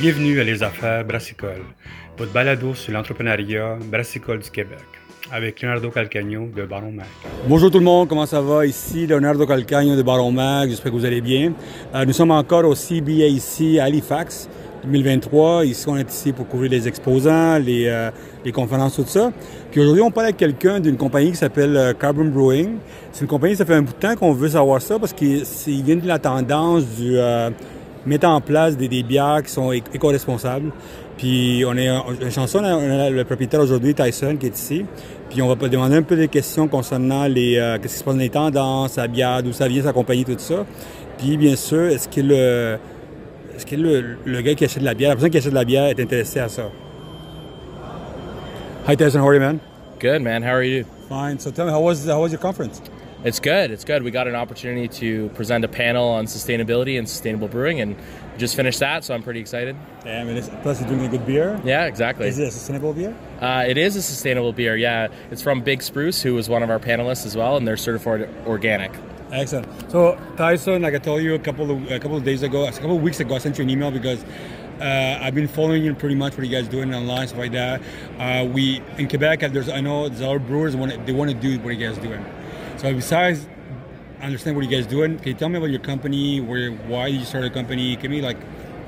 Bienvenue à Les Affaires Brassicole, votre balado sur l'entrepreneuriat brassicole du Québec, avec Leonardo Calcagno de Baron Mag. Bonjour tout le monde, comment ça va? Ici Leonardo Calcagno de Baron Mag, j'espère que vous allez bien. Euh, nous sommes encore au CBA ici à Halifax 2023. Ici, on est ici pour couvrir les exposants, les, euh, les conférences, tout ça. Puis aujourd'hui, on parle avec quelqu'un d'une compagnie qui s'appelle euh, Carbon Brewing. C'est une compagnie, ça fait un bout de temps qu'on veut savoir ça parce qu'il vient de la tendance du mettre en place des, des bières qui sont éco-responsables. Puis on est un chanson, on a le propriétaire aujourd'hui, Tyson, qui est ici. Puis on va demander un peu des questions concernant les euh, qu'est-ce qui se passe dans les tendances, sa bière, d'où ça vient, sa compagnie, tout ça. Puis bien sûr, est-ce que le est-ce que le, le, gars qui achète de la bière, la personne qui achète de la bière est intéressée à ça? Hi Tyson, how are you, man? Good, man. How are you? Fine. So tell me, how was how was your conference? It's good. It's good. We got an opportunity to present a panel on sustainability and sustainable brewing, and just finished that, so I'm pretty excited. Damn, it is, plus you're doing a good beer. Yeah, exactly. Is it a sustainable beer? Uh, it is a sustainable beer. Yeah, it's from Big Spruce, who was one of our panelists as well, and they're certified organic. Excellent. So Tyson, like I told you a couple of a couple of days ago, a couple of weeks ago, I sent you an email because uh, I've been following you pretty much what you guys doing online stuff like that. Uh, we in Quebec, there's I know there's other brewers want they want to do what you guys doing. So besides understand what you guys doing, can you tell me about your company, where why did you started a company? Give me like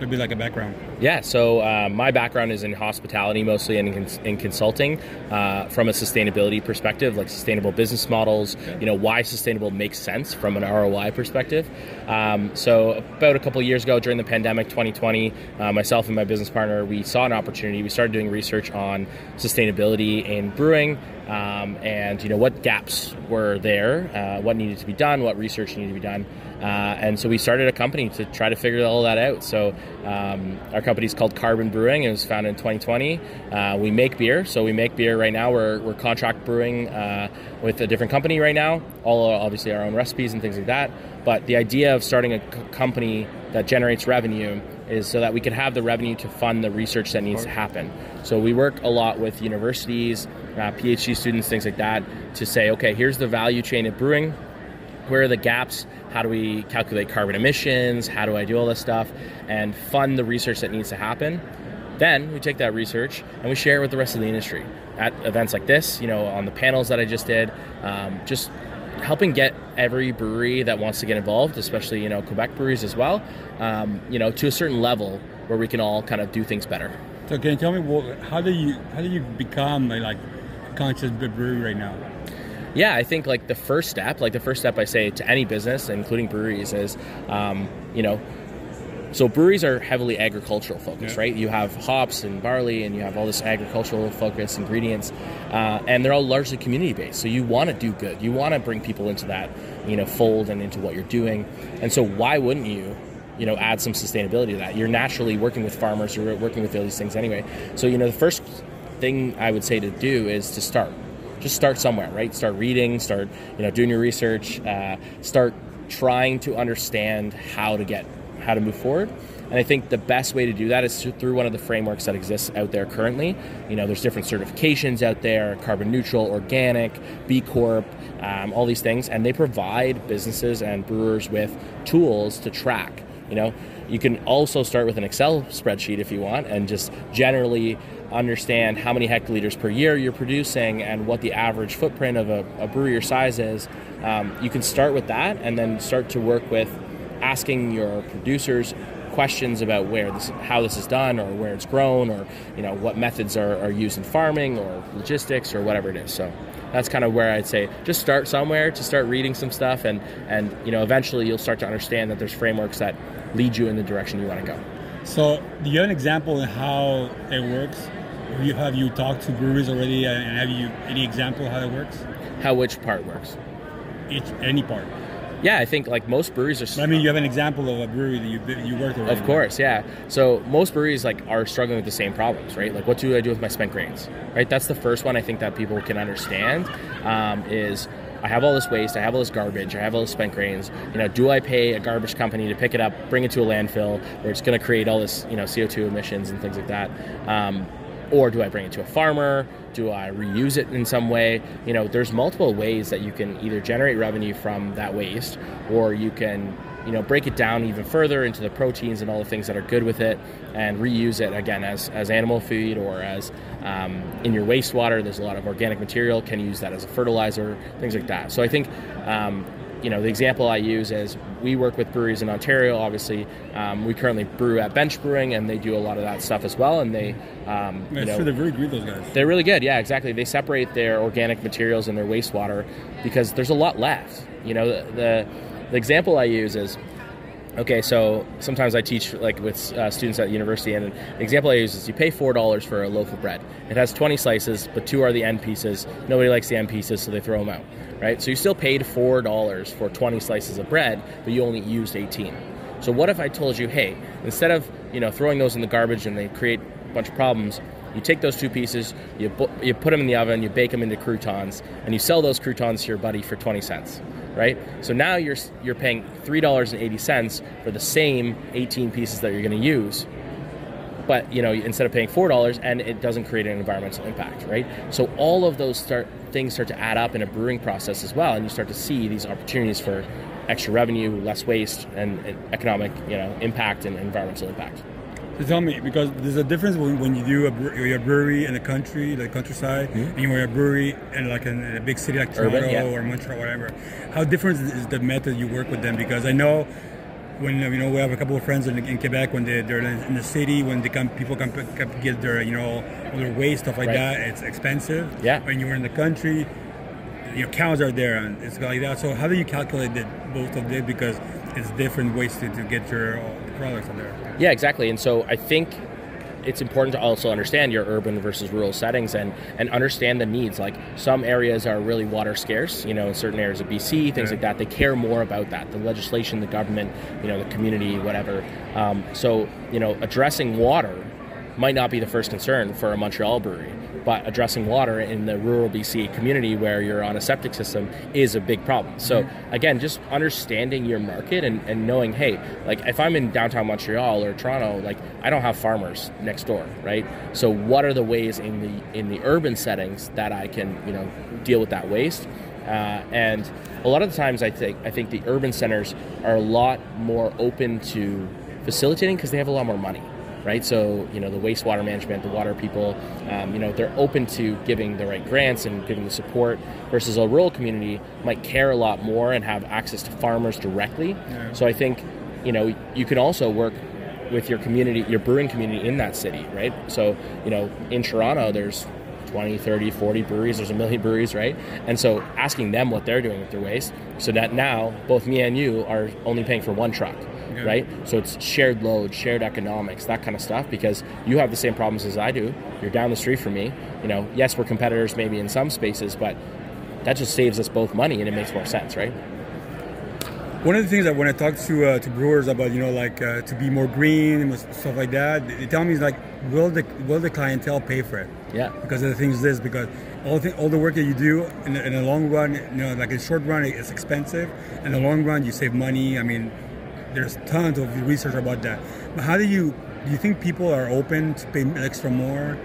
a be like a background. Yeah, so uh, my background is in hospitality mostly and in, in consulting uh, from a sustainability perspective, like sustainable business models, you know, why sustainable makes sense from an ROI perspective. Um, so, about a couple of years ago during the pandemic 2020, uh, myself and my business partner, we saw an opportunity. We started doing research on sustainability in brewing. Um, and you know what gaps were there, uh, what needed to be done, what research needed to be done, uh, and so we started a company to try to figure all that out. So um, our company is called Karbon Brewing. It was founded in 2020. Uh, we make beer, so we make beer right now. We're, we're contract brewing uh, with a different company right now. All obviously our own recipes and things like that. But the idea of starting a company that generates revenue is so that we can have the revenue to fund the research that needs to happen. So we work a lot with universities, uh, PhD students, things like that, to say, okay, here's the value chain of brewing. Where are the gaps? How do we calculate carbon emissions? How do I do all this stuff? And fund the research that needs to happen. Then we take that research and we share it with the rest of the industry at events like this, you know, on the panels that I just did, um, just helping get every brewery that wants to get involved, especially you know Quebec breweries as well, um, you know, to a certain level where we can all kind of do things better. So can you tell me how do you how do you become a, like conscious brewery right now? Yeah, I think like the first step, like the first step I say to any business, including breweries, is um, you know so breweries are heavily agricultural focused, yeah. right? You have hops and barley, and you have all this agricultural focus ingredients, uh, and they're all largely community based. So you want to do good. You want to bring people into that, you know, fold and into what you're doing. And so why wouldn't you? You know, add some sustainability to that. You're naturally working with farmers. You're working with all these things anyway. So you know, the first thing I would say to do is to start. Just start somewhere, right? Start reading. Start, you know, doing your research. Uh, start trying to understand how to get how to move forward. And I think the best way to do that is through one of the frameworks that exists out there currently. You know, there's different certifications out there carbon neutral, organic, B Corp, um, all these things. And they provide businesses and brewers with tools to track. You know, you can also start with an Excel spreadsheet if you want and just generally understand how many hectoliters per year you're producing and what the average footprint of a, a your size is. Um, you can start with that and then start to work with asking your producers questions about where this, how this is done, or where it's grown, or you know what methods are, are used in farming or logistics or whatever it is. So that's kind of where I'd say just start somewhere to start reading some stuff, and and you know eventually you'll start to understand that there's frameworks that lead you in the direction you want to go. So do you have an example of how it works? Have you, have you talked to breweries already, and have you any example of how it works? How which part works? Each any part yeah, I think like most breweries are. I mean, you have an example of a brewery that you you worked with. Of course, yeah. So most breweries like are struggling with the same problems, right? Like, what do I do with my spent grains? Right. That's the first one I think that people can understand. Um, is I have all this waste, I have all this garbage, I have all this spent grains. You know, do I pay a garbage company to pick it up, bring it to a landfill, where it's going to create all this, you know, CO two emissions and things like that? Um, or do I bring it to a farmer? Do I reuse it in some way? You know, there's multiple ways that you can either generate revenue from that waste, or you can you know break it down even further into the proteins and all the things that are good with it and reuse it again as, as animal feed or as um, in your wastewater there's a lot of organic material can use that as a fertilizer things like that so i think um, you know the example i use is we work with breweries in ontario obviously um, we currently brew at bench brewing and they do a lot of that stuff as well and they um, you know, sure, they're very good, those guys. they're really good. Yeah, exactly. They separate their organic materials and their wastewater because there's a lot left. You know, the the, the example I use is okay. So sometimes I teach like with uh, students at the university, and the example I use is you pay four dollars for a loaf of bread. It has 20 slices, but two are the end pieces. Nobody likes the end pieces, so they throw them out. Right. So you still paid four dollars for 20 slices of bread, but you only used 18. So what if I told you, hey, instead of you know throwing those in the garbage and they create a bunch of problems, you take those two pieces, you bu- you put them in the oven, you bake them into croutons, and you sell those croutons to your buddy for 20 cents, right? So now you're you're paying three dollars and eighty cents for the same 18 pieces that you're going to use, but you know instead of paying four dollars, and it doesn't create an environmental impact, right? So all of those start things start to add up in a brewing process as well, and you start to see these opportunities for extra revenue, less waste, and, and economic you know impact and environmental impact. Tell me, because there's a difference when, when you do a, you're brewery in the country, like countryside, hmm? and you're a brewery in like in a big city like Toronto Urban, yeah. or Montreal, whatever. How different is the method you work with them? Because I know when you know we have a couple of friends in, in Quebec when they, they're in the city when they come people come, come get their you know all their waste stuff like Right. that. It's expensive. Yeah. When you're in the country, you know cows are there and it's like that. So how do you calculate that both of them? Because it's different ways to, to get your uh, products out there. Yeah, exactly. And so I think it's important to also understand your urban versus rural settings and, and understand the needs. Like some areas are really water scarce, you know, in certain areas of BC, things Yeah. like that. They care more about that. The legislation, the government, you know, the community, whatever. Um, so, you know, addressing water might not be the first concern for a Montreal brewery, but addressing water in the rural BC community where you're on a septic system is a big problem. So again, just understanding your market and, and knowing, hey, like if I'm in downtown Montreal or Toronto, like I don't have farmers next door, right? So what are the ways in the in the urban settings that I can, you know, deal with that waste? Uh, and a lot of the times, I think I think the urban centers are a lot more open to facilitating because they have a lot more money right? So you know the wastewater management, the water people, um, you know they're open to giving the right grants and giving the support. Versus a rural community might care a lot more and have access to farmers directly. So I think you know you can also work with your community, your brewing community in that city, right? So you know in Toronto there's 20, 30, 40 breweries. There's a million breweries, right? And so asking them what they're doing with their waste, so that now both me and you are only paying for one truck, Okay. right? So it's shared load, shared economics, that kind of stuff. Because you have the same problems as I do. You're down the street from me. You know, yes, we're competitors maybe in some spaces, but that just saves us both money and it makes more sense, right? One of the things that when I talk to uh, to brewers about you know like uh, to be more green and stuff like that, they tell me is like will the will the clientele pay for it? Yeah. Because of the things this because all the all the work that you do in the, in the long run, you know, like in the short run it's expensive. In the long run, you save money. I mean, there's tons of research about that. But how do you do you think people are open to pay extra more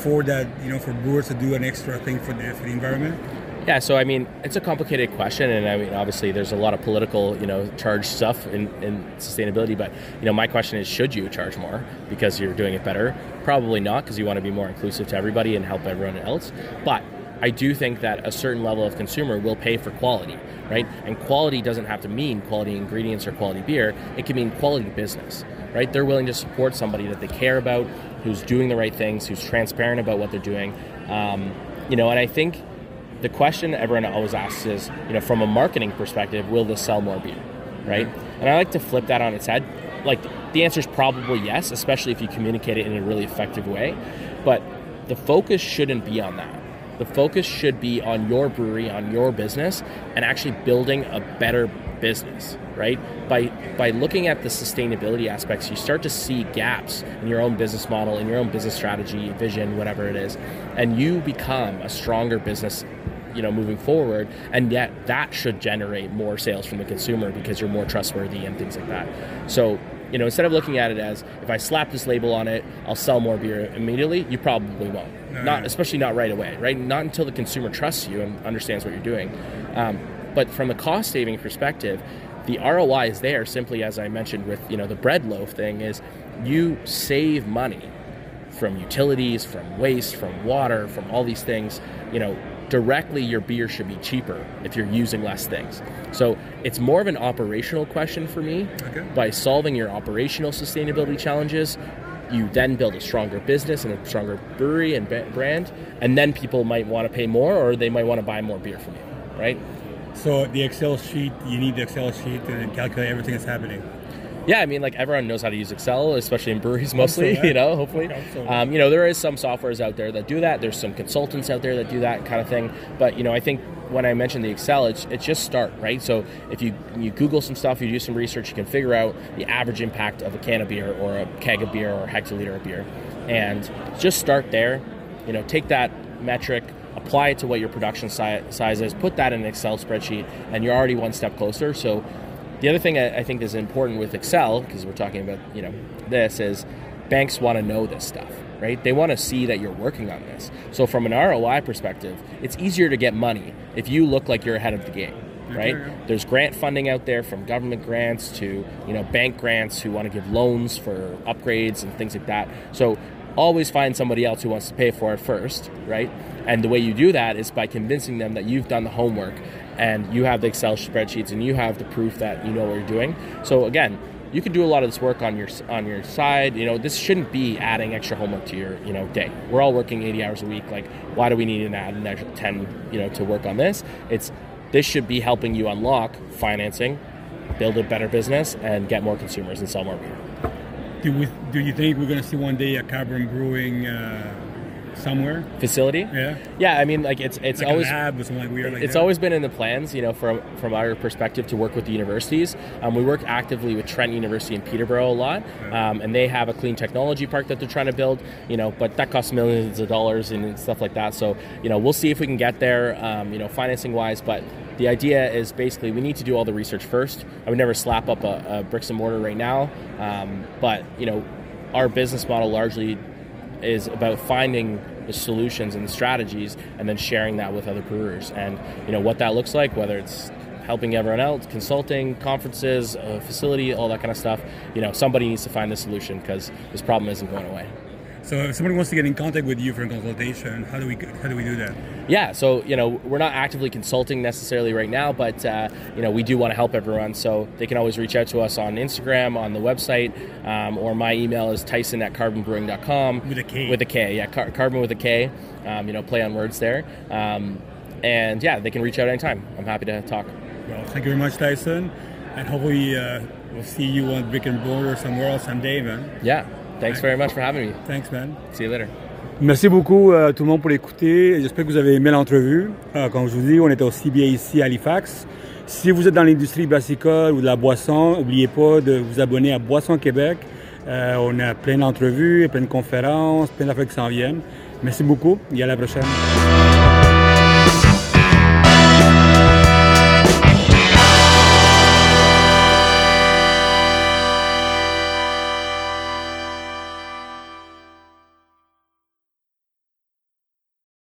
for that? You know, for brewers to do an extra thing for the for the environment? Yeah, so I mean, it's a complicated question, and I mean, obviously, there's a lot of political, you know, charged stuff in, in sustainability. But you know, my question is, should you charge more because you're doing it better? Probably not, because you want to be more inclusive to everybody and help everyone else. But I do think that a certain level of consumer will pay for quality, right? And quality doesn't have to mean quality ingredients or quality beer. It can mean quality business, right? They're willing to support somebody that they care about, who's doing the right things, who's transparent about what they're doing. Um, you know, and I think the question everyone always asks is, you know, from a marketing perspective, will this sell more beer, right? And I like to flip that on its head. Like the answer is probably yes, especially if you communicate it in a really effective way. But the focus shouldn't be on that. The focus should be on your brewery, on your business, and actually building a better business, right? By by looking at the sustainability aspects, you start to see gaps in your own business model, in your own business strategy, vision, whatever it is, and you become a stronger business you know moving forward and yet that should generate more sales from the consumer because you're more trustworthy and things like that so you know instead of looking at it as if i slap this label on it i'll sell more beer immediately you probably won't. Not especially not right away right? Not until the consumer trusts you and understands what you're doing. Um, but from a cost saving perspective the ROI is there simply as I mentioned with you know the bread loaf thing is you save money from utilities, from waste, from water, from all these things. You know, directly your beer should be cheaper if you're using less things. So it's more of an operational question for me. Okay. By solving your operational sustainability challenges, you then build a stronger business and a stronger brewery and brand, and then people might want to pay more or they might want to buy more beer from you, right? So the Excel sheet, you need the Excel sheet to calculate everything that's happening yeah, I mean, like everyone knows how to use Excel, especially in breweries, mostly. So, yeah. You know, hopefully, so. um, you know, there is some softwares out there that do that. There's some consultants out there that do that kind of thing. But you know, I think when I mentioned the Excel, it's, it's just start right. So if you you Google some stuff, you do some research, you can figure out the average impact of a can of beer or a keg of beer or a hectoliter of beer, and just start there. You know, take that metric, apply it to what your production si- size is, put that in an Excel spreadsheet, and you're already one step closer. So the other thing I, think is important with Excel, because we're talking about you know this, is banks want to know this stuff, right? They want to see that you're working on this. So from an ROI perspective, it's easier to get money if you look like you're ahead of the game right? There's grant funding out there from government grants to you know bank grants who want to give loans for upgrades and things like that. So always find somebody else who wants to pay for it first, right? And the way you do that is by convincing them that you've done the homework and you have the Excel spreadsheets and you have the proof that you know what you're doing. So again, you can do a lot of this work on your on your side. You know, this shouldn't be adding extra homework to your you know day. We're all working 80 hours a week. Like, why do we need to add an extra 10 you know to work on this? It's this should be helping you unlock financing, build a better business, and get more consumers and sell more beer. Do, we, do you think we're going to see one day a Karbon Brewing? Uh somewhere facility. Yeah, yeah. I mean, like it's it's like always lab or something like weird. Like it's that. always been in the plans, you know, from from our perspective to work with the universities. Um, we work actively with Trent University in Peterborough a lot, um, and they have a clean technology park that they're trying to build. You know, but that costs millions of dollars and stuff like that. So you know, we'll see if we can get there. Um, you know, financing wise, but the idea is basically we need to do all the research first. I would never slap up a, a bricks and mortar right now, um, but you know, our business model largely is about finding the solutions and the strategies and then sharing that with other brewers and you know what that looks like whether it's helping everyone else consulting conferences facility all that kind of stuff you know somebody needs to find the solution because this problem isn't going away so if somebody wants to get in contact with you for a consultation, how do we how do we do that? Yeah, so you know we're not actively consulting necessarily right now, but uh, you know we do want to help everyone. So they can always reach out to us on Instagram, on the website, um, or my email is Tyson at karbonbrewing.com with a K. With a K, yeah, car- carbon with a K. Um, you know, play on words there. Um, and yeah, they can reach out anytime. I'm happy to talk. Well, thank you very much, Tyson, and hopefully uh, we'll see you on Brick and Mortar somewhere else someday, man. Yeah. Thanks very much for having me. Thanks, man. See you later. Merci beaucoup à tout le monde pour l'écouter. J'espère que vous avez aimé l'entrevue. Euh, comme je vous dis, on était aussi bien ici à Halifax. Si vous êtes dans l'industrie brassicole ou de la boisson, n'oubliez pas de vous abonner à Boisson Québec. Euh, on a plein d'entrevues, plein de conférences, plein d'affaires qui s'en viennent. Merci beaucoup et à la prochaine.